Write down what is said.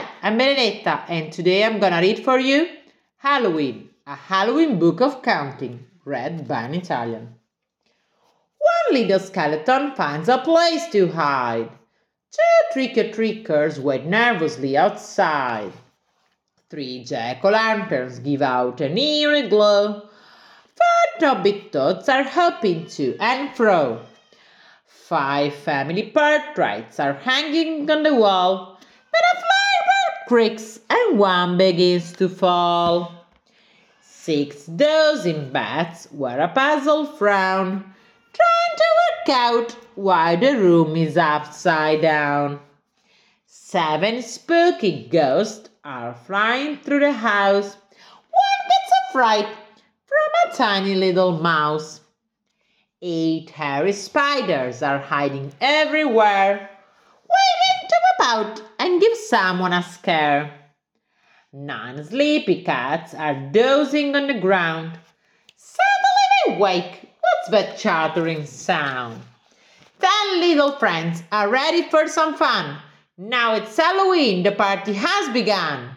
Hi, I'm Benedetta, and today I'm gonna read for you Halloween, a Halloween book of counting, read by an Italian. One little skeleton finds a place to hide. Two trick-or-treaters wait nervously outside. Three jack-o'-lanterns give out an eerie glow. Four toby tots are hopping to and fro. Five family portraits are hanging on the wall. Creaks and one begins to fall. Six dozen bats wear a puzzled frown, trying to work out why the room is upside down. Seven spooky ghosts are flying through the house. One gets a fright from a tiny little mouse. Eight hairy spiders are hiding everywhere, waiting to pop out give someone a scare. Non sleepy cats are dozing on the ground. Suddenly they wake. What's that chattering sound? Ten little friends are ready for some fun. Now it's Halloween, the party has begun.